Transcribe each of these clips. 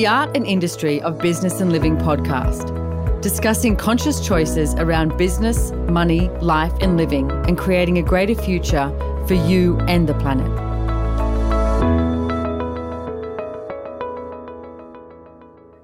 the Art and Industry of Business and Living podcast, discussing conscious choices around business, money, life, and living, and creating a greater future for you and the planet.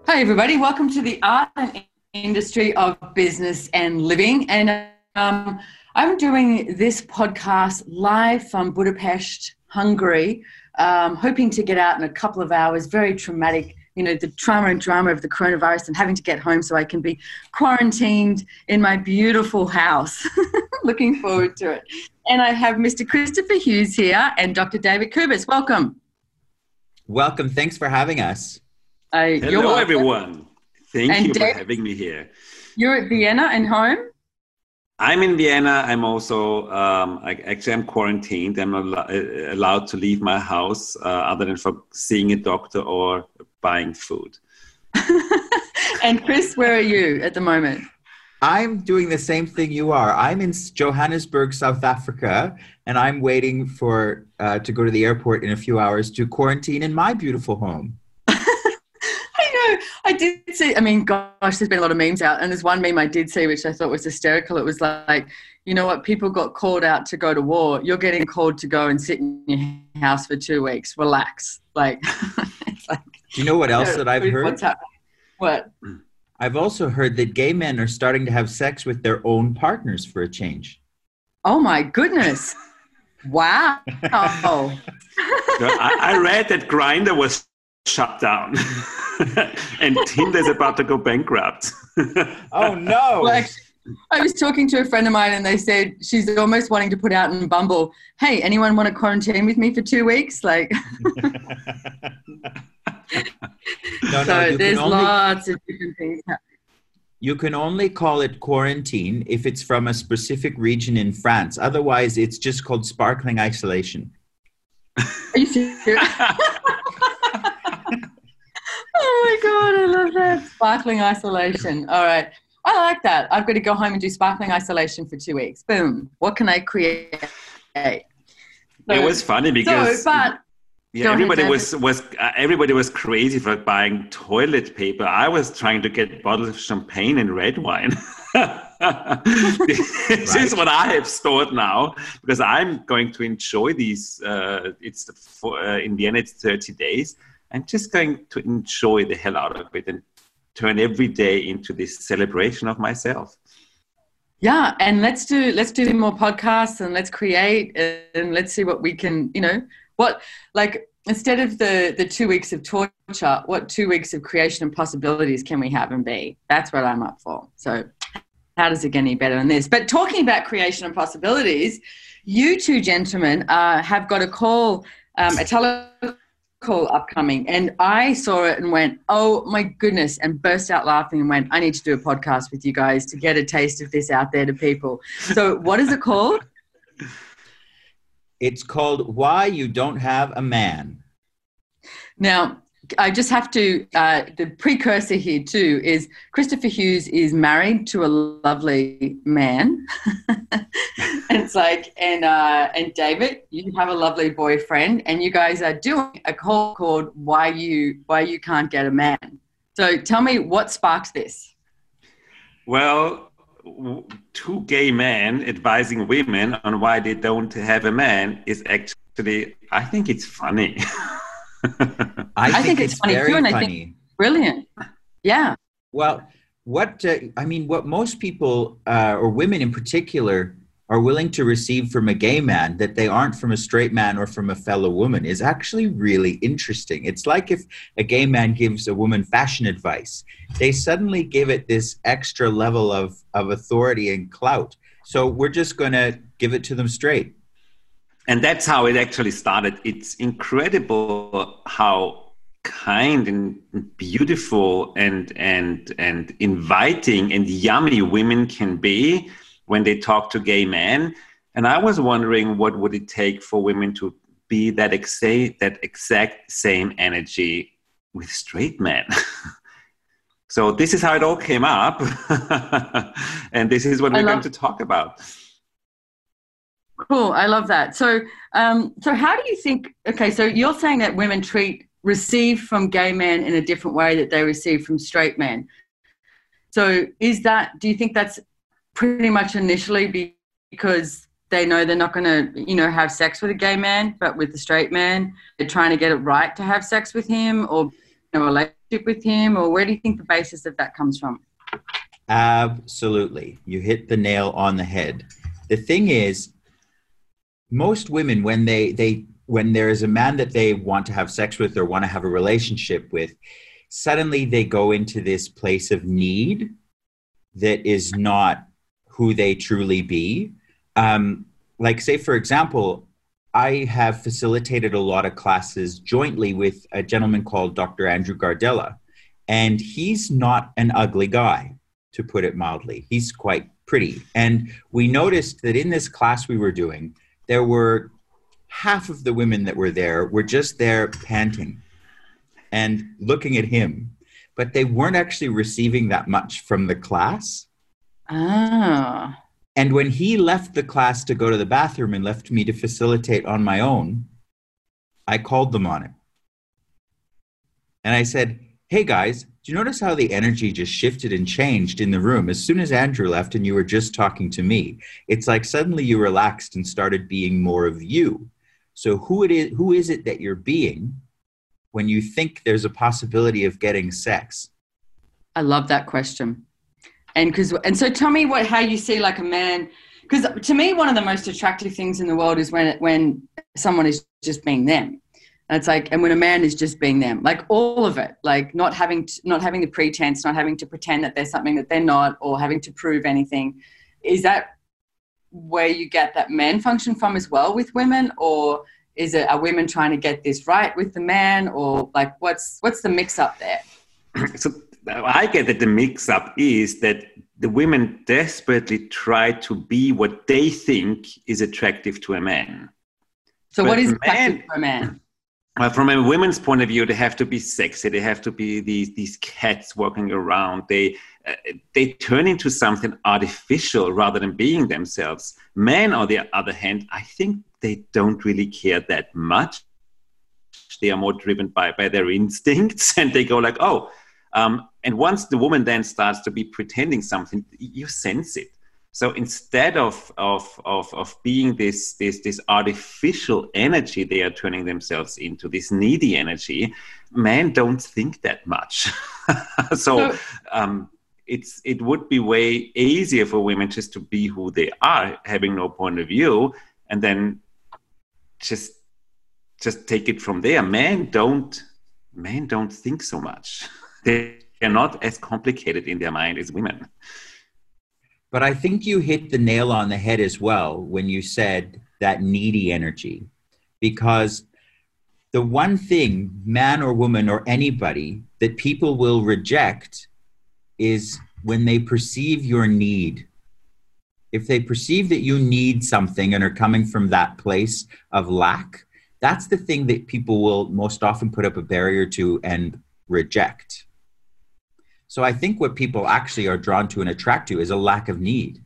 Hi, everybody. Welcome to the Art and Industry of Business and Living. And um, I'm doing this podcast live from Budapest, Hungary, um, hoping to get out in a couple of hours. Very traumatic, you know, the trauma and drama of the coronavirus and having to get home so I can be quarantined in my beautiful house. Looking forward to it. And I have Mr. Christopher Hughes here and Dr. David Kubes. Welcome. Welcome. Thanks for having us. Uh, Hello, everyone. Thank and you David, for having me here. You're at Vienna and home? I'm in Vienna. I'm also um, I, actually I'm quarantined. I'm not uh, allowed to leave my house uh, other than for seeing a doctor or buying food. and Chris, where are you at the moment? I'm doing the same thing you are. I'm in Johannesburg, South Africa, and I'm waiting for uh, to go to the airport in a few hours to quarantine in my beautiful home. I know. I did see. I mean, gosh, there's been a lot of memes out, and there's one meme I did see which I thought was hysterical. It was like, you know what? People got called out to go to war. You're getting called to go and sit in your house for two weeks. Relax. Like, like do you know what else that I've heard? What's happening? What? I've also heard that gay men are starting to have sex with their own partners for a change. Oh my goodness! wow. Oh. I, I read that Grindr was shut down. and Tinder is about to go bankrupt. oh no! Well, actually, I was talking to a friend of mine, and they said she's almost wanting to put out in Bumble, "Hey, anyone want to quarantine with me for two weeks?" Like. no, so there's only, lots of different things happening. You can only call it quarantine if it's from a specific region in France. Otherwise, it's just called sparkling isolation. Are you serious? oh my god, I love that sparkling isolation. All right, I like that. I've got to go home and do sparkling isolation for two weeks. Boom. What can I create? So, it was funny because. So, but, yeah, everybody ahead, was was uh, everybody was crazy for buying toilet paper. I was trying to get bottles of champagne and red wine. this right. is what I have stored now because I'm going to enjoy these. Uh, it's the, for, uh, in Vienna. It's 30 days, I'm just going to enjoy the hell out of it and turn every day into this celebration of myself. Yeah, and let's do let's do more podcasts and let's create and let's see what we can, you know, what like instead of the the two weeks of torture, what two weeks of creation and possibilities can we have and be? That's what I'm up for. So how does it get any better than this? But talking about creation and possibilities, you two gentlemen uh, have got a call, um, a tele call upcoming and I saw it and went, oh my goodness, and burst out laughing and went, I need to do a podcast with you guys to get a taste of this out there to people. So, what is it called? It's called Why You Don't Have a Man. Now, I just have to, uh, the precursor here too is Christopher Hughes is married to a lovely man. and it's like, and, uh, and David, you have a lovely boyfriend and you guys are doing a call called Why You, Why You Can't Get a Man. So tell me what sparks this? Well, two gay men advising women on why they don't have a man is actually, I think it's funny. I, I think, think, it's, it's funny too, and funny. I think brilliant. Yeah. Well, what uh, I mean, what most people uh, or women in particular are willing to receive from a gay man that they aren't from a straight man or from a fellow woman is actually really interesting. It's like if a gay man gives a woman fashion advice, they suddenly give it this extra level of, of authority and clout. So we're just going to give it to them straight and that's how it actually started. It's incredible how kind and beautiful and and and inviting and yummy women can be when they talk to gay men. And I was wondering what would it take for women to be that exact that exact same energy with straight men. so this is how it all came up, and this is what we're going to talk about. Cool, I love that. So, um, so how do you think? Okay, so you're saying that women treat receive from gay men in a different way that they receive from straight men. So, is that, do you think that's pretty much initially because they know they're not going to, you know, have sex with a gay man, but with a straight man, they're trying to get it right to have sex with him or a relationship with him? Or where do you think the basis of that comes from? Absolutely. You hit the nail on the head. The thing is, most women, when they, they when there is a man that they want to have sex with or want to have a relationship with, suddenly they go into this place of need that is not who they truly be. Um, like, say, for example, I have facilitated a lot of classes jointly with a gentleman called Dr. Andrew Gardella, and he's not an ugly guy, to put it mildly. He's quite pretty. And we noticed that in this class we were doing, there were half of the women that were there were just there panting and looking at him, but they weren't actually receiving that much from the class. Ah. And when he left the class to go to the bathroom and left me to facilitate on my own, I called them on it. And I said, Hey guys, do you notice how the energy just shifted and changed in the room as soon as Andrew left and you were just talking to me? It's like suddenly you relaxed and started being more of you. So who it is who is it that you're being when you think there's a possibility of getting sex? I love that question. And cuz and so tell me what how you see like a man because to me one of the most attractive things in the world is when when someone is just being them. And it's like and when a man is just being them, like all of it, like not having to, not having the pretense, not having to pretend that they're something that they're not or having to prove anything. Is that where you get that man function from as well with women? Or is it are women trying to get this right with the man? Or like what's what's the mix up there? So i get that the mix up is that the women desperately try to be what they think is attractive to a man. So but what is attractive to a man well, from a women's point of view, they have to be sexy. They have to be these these cats walking around. They uh, they turn into something artificial rather than being themselves. Men, on the other hand, I think they don't really care that much. They are more driven by by their instincts, and they go like, oh. Um, and once the woman then starts to be pretending something, you sense it. So instead of, of, of, of being this, this, this artificial energy they are turning themselves into, this needy energy, men don't think that much. so um, it's, it would be way easier for women just to be who they are, having no point of view, and then just just take it from there. Men don't men don't think so much. They are not as complicated in their mind as women. But I think you hit the nail on the head as well when you said that needy energy. Because the one thing, man or woman or anybody, that people will reject is when they perceive your need. If they perceive that you need something and are coming from that place of lack, that's the thing that people will most often put up a barrier to and reject. So I think what people actually are drawn to and attract to is a lack of need.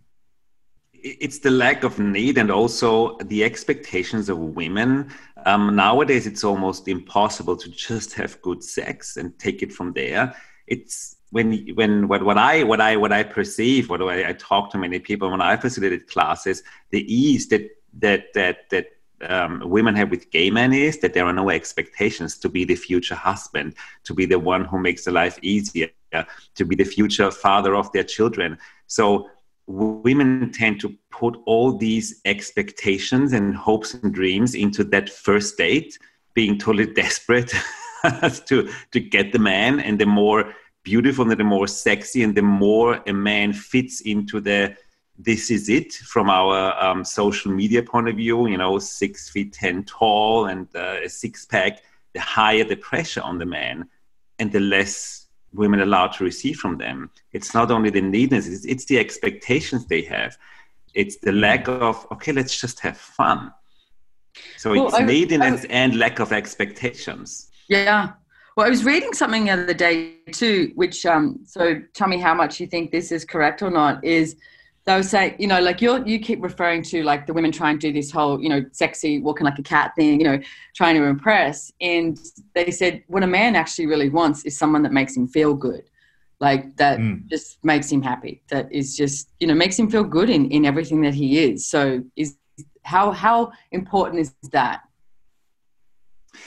It's the lack of need and also the expectations of women. Um, nowadays, it's almost impossible to just have good sex and take it from there. It's when when what, what I what I what I perceive, what I, I talk to many people when I facilitated classes, the ease that that that that um, women have with gay men is that there are no expectations to be the future husband, to be the one who makes the life easier, to be the future father of their children. So women tend to put all these expectations and hopes and dreams into that first date, being totally desperate to to get the man, and the more beautiful and the more sexy and the more a man fits into the this is it from our um, social media point of view, you know, six feet 10 tall and uh, a six pack, the higher the pressure on the man and the less women allowed to receive from them. It's not only the needness, it's, it's the expectations they have. It's the lack of, okay, let's just have fun. So well, it's I, neediness I, and lack of expectations. Yeah. Well, I was reading something the other day too, which, um, so tell me how much you think this is correct or not, is they were saying, you know, like you you keep referring to like the women trying to do this whole, you know, sexy walking like a cat thing, you know, trying to impress. And they said what a man actually really wants is someone that makes him feel good, like that mm. just makes him happy. That is just, you know, makes him feel good in in everything that he is. So is how how important is that?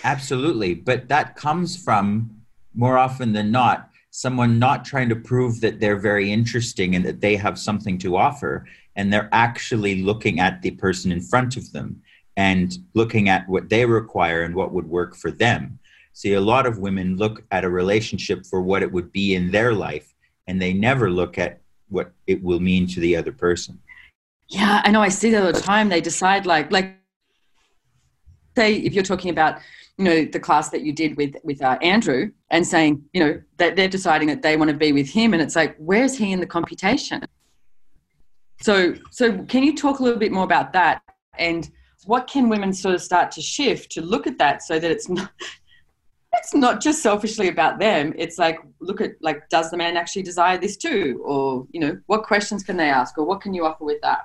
Absolutely, but that comes from more often than not someone not trying to prove that they're very interesting and that they have something to offer and they're actually looking at the person in front of them and looking at what they require and what would work for them. See a lot of women look at a relationship for what it would be in their life and they never look at what it will mean to the other person. Yeah i know i see that all the time. They decide like like say if you're talking about you know the class that you did with with uh, Andrew and saying you know that they're deciding that they want to be with him and it's like where's he in the computation? So so can you talk a little bit more about that? And what can women sort of start to shift to look at that so that it's not it's not just selfishly about them. It's like look at like does the man actually desire this too? Or you know what questions can they ask? Or what can you offer with that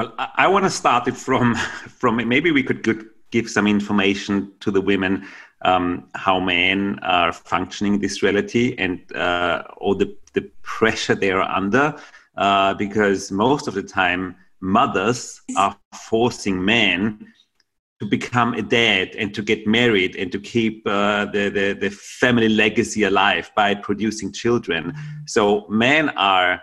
well i, I want to start it from from maybe we could give some information to the women um, how men are functioning in this reality and uh, all the, the pressure they are under uh, because most of the time mothers are forcing men to become a dad and to get married and to keep uh, the, the, the family legacy alive by producing children. So men are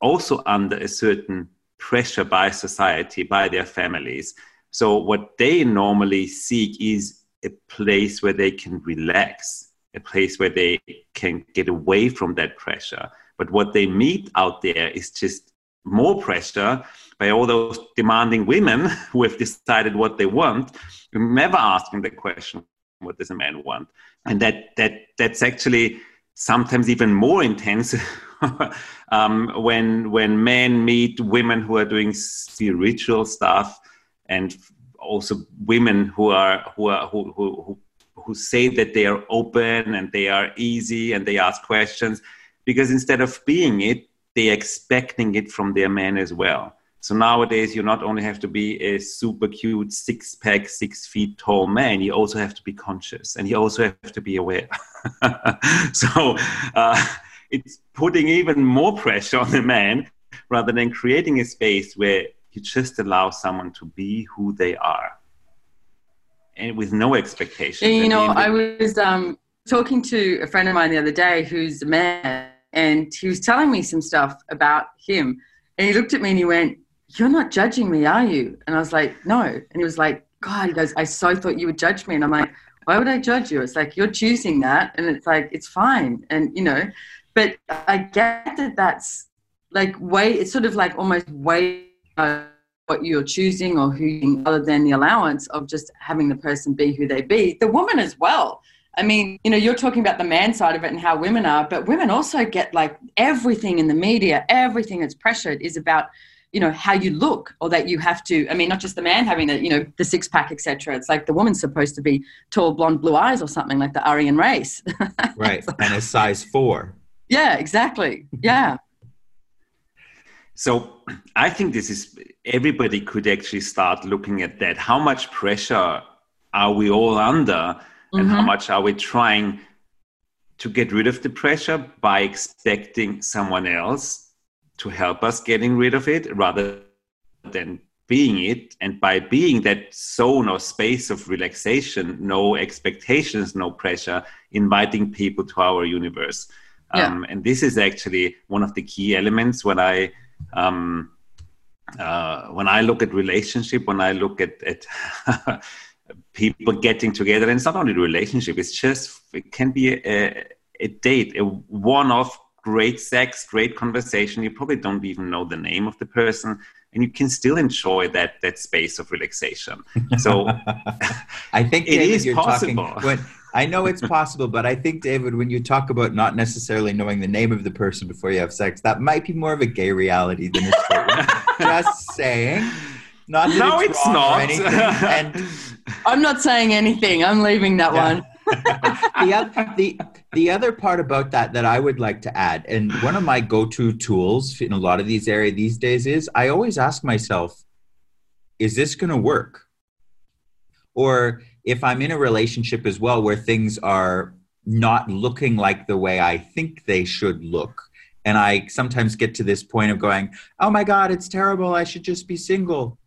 also under a certain pressure by society by their families so what they normally seek is a place where they can relax, a place where they can get away from that pressure. But what they meet out there is just more pressure by all those demanding women who have decided what they want, never asking the question, what does a man want? And that that that's actually sometimes even more intense um, when when men meet women who are doing spiritual stuff and also women who are who are who who who say that they are open and they are easy and they ask questions because instead of being it they're expecting it from their men as well. So nowadays you not only have to be a super cute six pack six feet tall man you also have to be conscious and you also have to be aware. So uh, it's putting even more pressure on the man rather than creating a space where you just allow someone to be who they are and with no expectations. You know, I was um, talking to a friend of mine the other day who's a man, and he was telling me some stuff about him. And he looked at me and he went, You're not judging me, are you? And I was like, No. And he was like, God, he goes, I so thought you would judge me. And I'm like, Why would I judge you? It's like, You're choosing that. And it's like, It's fine. And, you know, but I get that that's like way, it's sort of like almost way what you're choosing or who other than the allowance of just having the person be who they be. The woman as well. I mean you know you're talking about the man side of it and how women are but women also get like everything in the media. Everything that's pressured is about you know how you look or that you have to i mean not just the man having the you know the six pack etc it's like the woman's supposed to be tall blonde blue eyes or something like the aryan race. Right and a size four yeah exactly yeah so I think this is everybody could actually start looking at that. How much pressure are we all under, and mm-hmm. how much are we trying to get rid of the pressure by expecting someone else to help us getting rid of it rather than being it and by being that zone or space of relaxation no expectations no pressure inviting people to our universe yeah. um, and this is actually one of the key elements when i um, uh, when I look at relationship, when I look at, at people getting together, and it's not only the relationship, it's just, it can be a, a date, a one off great sex, great conversation. You probably don't even know the name of the person, and you can still enjoy that that space of relaxation. So I think it David, is possible. Talking, when, I know it's possible, but I think, David, when you talk about not necessarily knowing the name of the person before you have sex, that might be more of a gay reality than a straight one. Just saying. Not no, it's, it's not. And I'm not saying anything. I'm leaving that yeah. one. the, the, the other part about that that I would like to add, and one of my go-to tools in a lot of these areas these days is I always ask myself, is this going to work? Or if I'm in a relationship as well where things are not looking like the way I think they should look, and I sometimes get to this point of going, oh my God, it's terrible. I should just be single.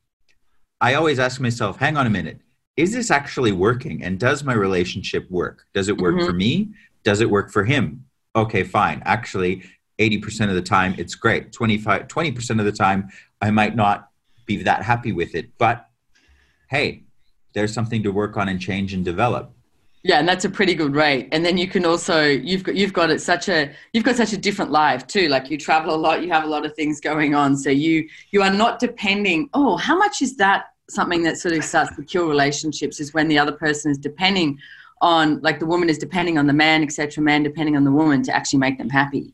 I always ask myself, hang on a minute. Is this actually working? And does my relationship work? Does it work mm-hmm. for me? Does it work for him? Okay, fine. Actually, 80% of the time, it's great. 25, 20% of the time, I might not be that happy with it. But hey, there's something to work on and change and develop. Yeah, and that's a pretty good rate. And then you can also you've got you've got it such a you've got such a different life too. Like you travel a lot, you have a lot of things going on. So you you are not depending, oh, how much is that something that sort of starts to kill relationships is when the other person is depending on like the woman is depending on the man, etc., man depending on the woman to actually make them happy.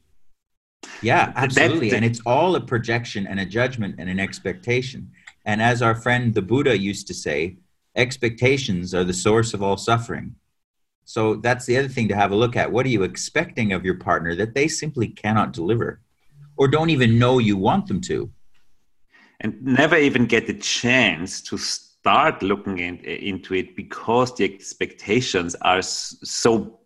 Yeah, absolutely. and it's all a projection and a judgment and an expectation. And as our friend the Buddha used to say, expectations are the source of all suffering. So that's the other thing to have a look at. What are you expecting of your partner that they simply cannot deliver or don't even know you want them to? And never even get the chance to start looking in, into it because the expectations are so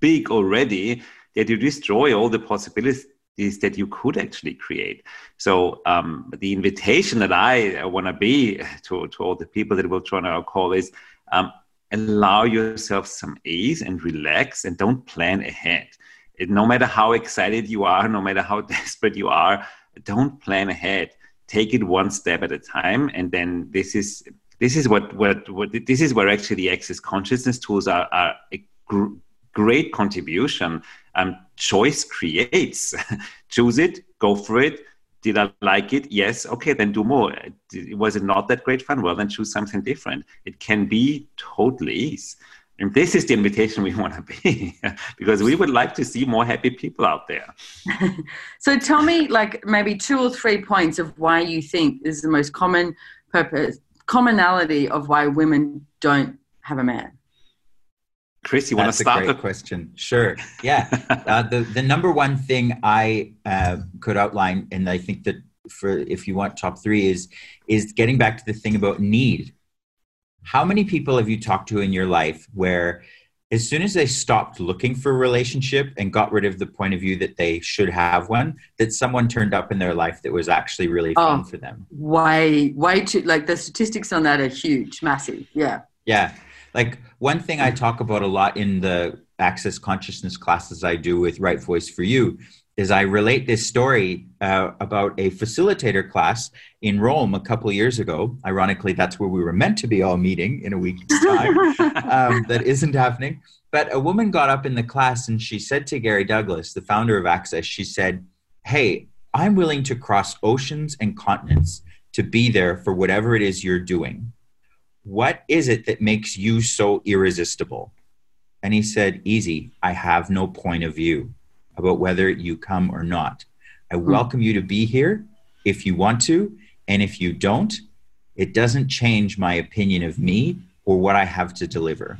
big already that you destroy all the possibilities that you could actually create. So um, the invitation that I want to be to, all the people that will join our call is um, allow yourself some ease and relax and don't plan ahead. It, no matter how excited you are, no matter how desperate you are, don't plan ahead. Take it one step at a time, and then this is this is what what, what this is where actually the access consciousness tools are, are great contribution. Um, choice creates. Choose it, go for it, did I like it? Yes. Okay, then do more. Was it not that great fun? Well, then choose something different. It can be totally ease. And this is the invitation we want to be because we would like to see more happy people out there. so tell me, like, maybe two or three points of why you think is the most common purpose, commonality of why women don't have a man. Chris, you want to start? That's a great question. Sure. Yeah. uh, the the number one thing I uh, could outline, and I think that for if you want top three is is getting back to the thing about need. How many people have you talked to in your life where, as soon as they stopped looking for a relationship and got rid of the point of view that they should have one, that someone turned up in their life that was actually really fun oh, for them? Way, way too. Like the statistics on that are huge, massive. Yeah. Yeah. Like one thing I talk about a lot in the access consciousness classes I do with Right Voice for You is I relate this story uh, about a facilitator class in Rome a couple of years ago. Ironically, that's where we were meant to be all meeting in a week's time. um, that isn't happening. But a woman got up in the class and she said to Gary Douglas, the founder of Access, she said, Hey, I'm willing to cross oceans and continents to be there for whatever it is you're doing what is it that makes you so irresistible? And he said, Easy, I have no point of view about whether you come or not. I hmm. welcome you to be here if you want to. And if you don't, it doesn't change my opinion of me or what I have to deliver.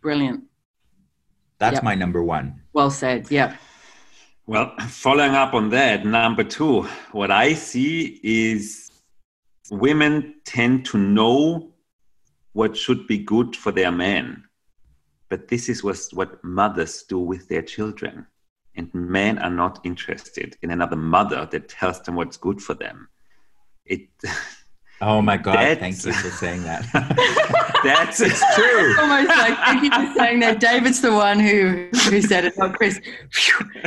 Brilliant. That's yep. my number one. Well said. Yeah. Well, following up on that, number two, what I see is women tend to know what should be good for their men. But this is what mothers do with their children. And men are not interested in another mother that tells them what's good for them. It. Oh my God! Thank you for saying that. that's it's true. Almost like thank you for saying that. David's the one who who said it, not Chris.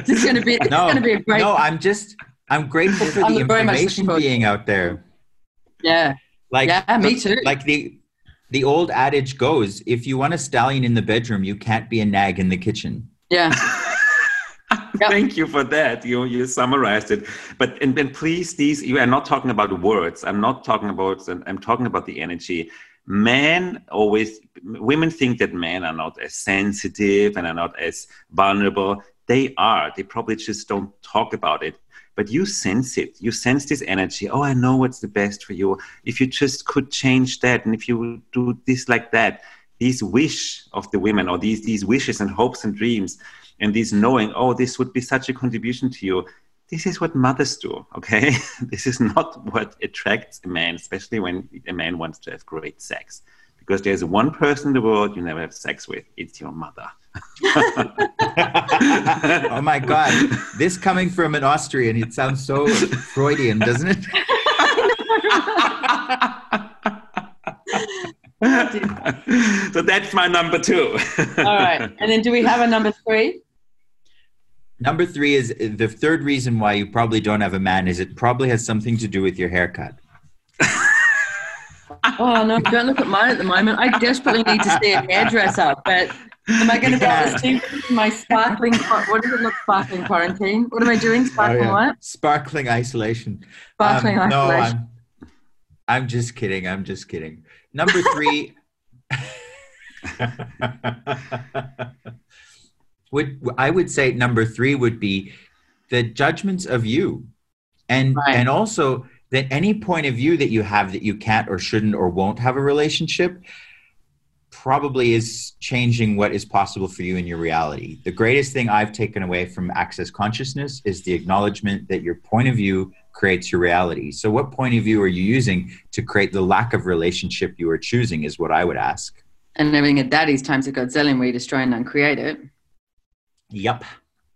This is going to be. It's no, going to be a great. No, I'm just. I'm grateful for the information being out there. Yeah. Like yeah, me too. Like the the old adage goes, if you want a stallion in the bedroom, you can't be a nag in the kitchen. Yeah. Yep. Thank you for that. You you summarized it. But and, and please, these you are not talking about words. I'm not talking about. I'm talking about the energy. Men always, women think that men are not as sensitive and are not as vulnerable. They are. They probably just don't talk about it but you sense it. You sense this energy. Oh, I know what's the best for you. If you just could change that, and if you do this like that, these wish of the women or these these wishes and hopes and dreams and these knowing oh this would be such a contribution to you this is what mothers do okay this is not what attracts a man especially when a man wants to have great sex because there's one person in the world you never have sex with it's your mother oh my god this coming from an austrian it sounds so freudian doesn't it so that's my number two. All right. And then do we have a number three? Number three is the third reason why you probably don't have a man is it probably has something to do with your haircut. oh no, don't look at mine at the moment. I desperately need to see a hairdresser, but am I going to be able to see my sparkling? What does it look sparkling quarantine? What am I doing? Sparkling oh, yeah. what? Sparkling isolation. Sparkling um, isolation. No, I'm, I'm just kidding. I'm just kidding. Number three. would I would say number three would be the judgments of you, and right. and also that any point of view that you have that you can't or shouldn't or won't have a relationship probably is changing what is possible for you in your reality. The greatest thing I've taken away from access consciousness is the acknowledgement that your point of view creates your reality. So, what point of view are you using to create the lack of relationship you are choosing? Is what I would ask. And everything at daddy's times of godzillion, where you destroy and uncreate it. Yep.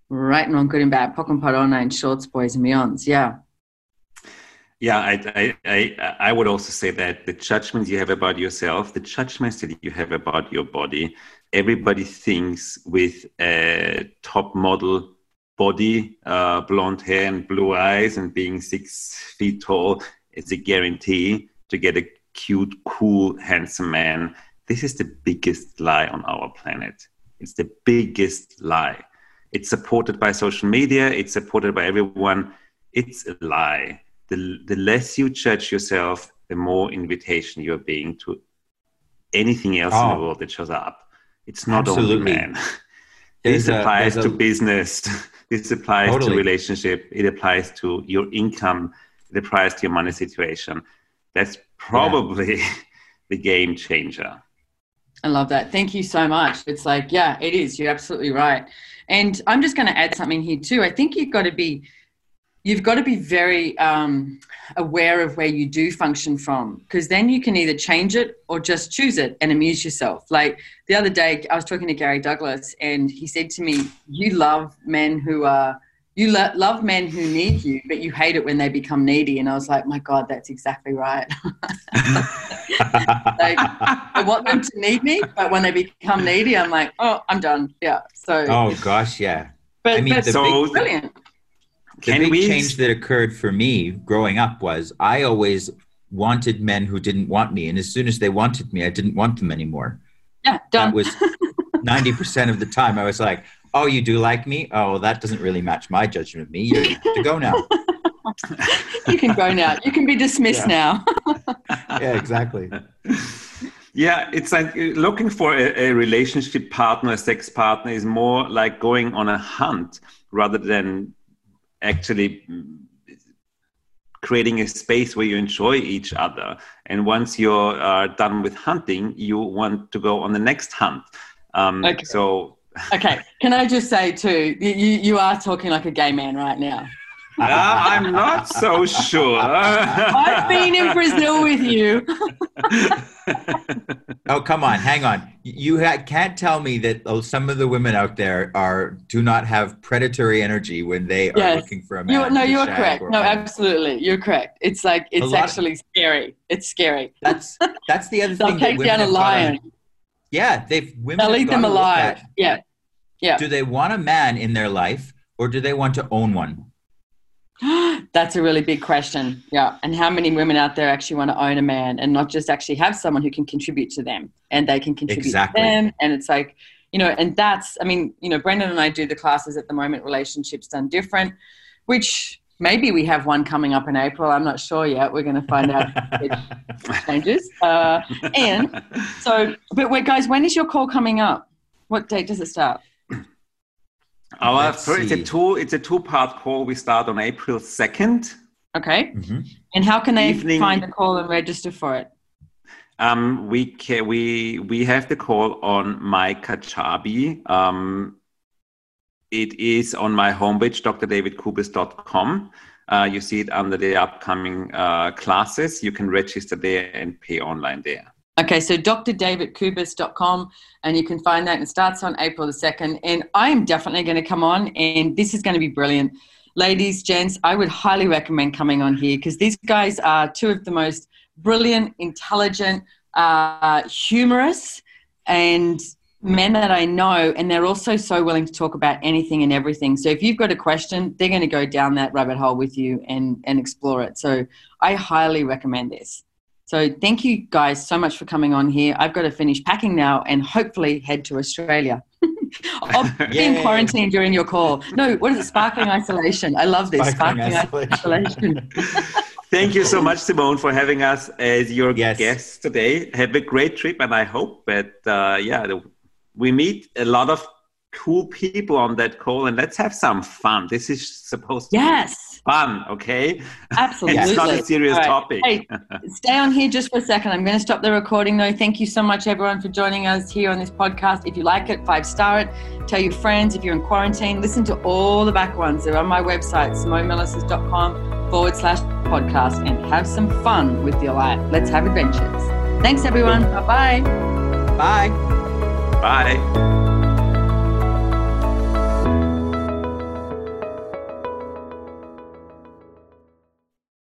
Right and wrong, good and bad, POC and POD online, shorts, boys and beyonds. Yeah. Yeah, I, I, I, I would also say that the judgments you have about yourself, the judgments that you have about your body, everybody thinks with a top model body, uh, blonde hair and blue eyes, and being six feet tall is a guarantee to get a cute, cool, handsome man. This is the biggest lie on our planet. It's the biggest lie. It's supported by social media, it's supported by everyone. It's a lie. The, the less you judge yourself, the more invitation you're being to anything else oh, in the oh. world that shows up. It's not absolutely. only men. this a, applies to business. This applies totally. to relationship. It applies to your income. It applies to your money situation. That's probably yeah. the game changer. I love that. Thank you so much. It's like, yeah, it is. You're absolutely right. And I'm just going to add something here too. I think you've got to be you've got to be very um, aware of where you do function from because then you can either change it or just choose it and amuse yourself. Like the other day i was talking to gary douglas and he said to me you love men who are you lo- love men who need you but you hate it when they become needy. And i was like my god that's exactly right. Like, i want them to need me but when they become needy i'm like oh i'm done. Yeah so oh gosh yeah. But, I mean, but so brilliant the Can big we... change that occurred for me growing up was I always wanted men who didn't want me, and as soon as they wanted me, I didn't want them anymore. Yeah, done. That was ninety percent of the time. I was like, "Oh, you do like me? Oh, that doesn't really match my judgment of me. You have to go now." you can go now. You can be dismissed yeah. now. yeah, exactly. Yeah, it's like uh, looking for a, a, relationship partner, a sex partner is more like going on a hunt rather than actually creating a space where you enjoy each other. And once you're uh, done with hunting, you want to go on the next hunt. Um, okay. So. okay. Can I just say too, you, you are talking like a gay man right now. Uh, I'm not so sure. I've been in Brazil with you. oh, come on, hang on. You ha- can't tell me that oh, some of the women out there are do not have predatory energy when they are yes. looking for a man. You, no, you're correct. No, absolutely, you're correct. It's like it's actually of, scary. It's scary. That's that's the other They'll thing. take down a lion. Gotta, yeah, they've women. They'll eat them alive. Yeah, yeah. Do they want a man in their life, or do they want to own one? That's a really big question. Yeah. And how many women out there actually want to own a man and not just actually have someone who can contribute to them and they can contribute exactly. to them? And it's like, you know, and that's, I mean, you know, Brendan and I do the classes at the moment, Relationships Done Different, which maybe we have one coming up in April. I'm not sure yet. We're going to find out if changes. Uh, and so, but wait, guys, when is your call coming up? What date does it start? Our first, it's a two it's a two part call. We start on April second. Okay. Mm-hmm. And how can they Evening, find the call and register for it? Um, we can, we we have the call on my Kajabi. Um, it is on my homepage, drdavidkubes.com. Uh, you see it under the upcoming uh, classes. You can register there and pay online there. Okay, so drdavidkubes.com, and you can find that. It starts on April the 2nd. And I am definitely going to come on, and this is going to be brilliant. Ladies, gents, I would highly recommend coming on here because these guys are two of the most brilliant, intelligent, uh, humorous, and men that I know, and they're also so willing to talk about anything and everything. So if you've got a question, they're going to go down that rabbit hole with you and, and explore it. So I highly recommend this. So thank you guys so much for coming on here. I've got to finish packing now and hopefully head to Australia. I'll be in quarantine during your call. No, what is it? Sparkling isolation. I love this. Sparkling, Sparkling isolation. Thank you so much, Simone, for having us as your yes. guest today. Have a great trip, and I hope that uh, yeah, we meet a lot of cool people on that call, and let's have some fun. This is supposed to yes fun, okay? Absolutely. it's not a serious right. topic. Hey, stay on here just for a second. I'm going to stop the recording though. Thank you so much, everyone, for joining us here on this podcast. If you like it, five star it. Tell your friends if you're in quarantine. Listen to all the back ones. They're on my website, simonemilasas.com forward slash podcast, and have some fun with your life. Let's have adventures. Thanks, everyone. Bye-bye. Bye. Bye.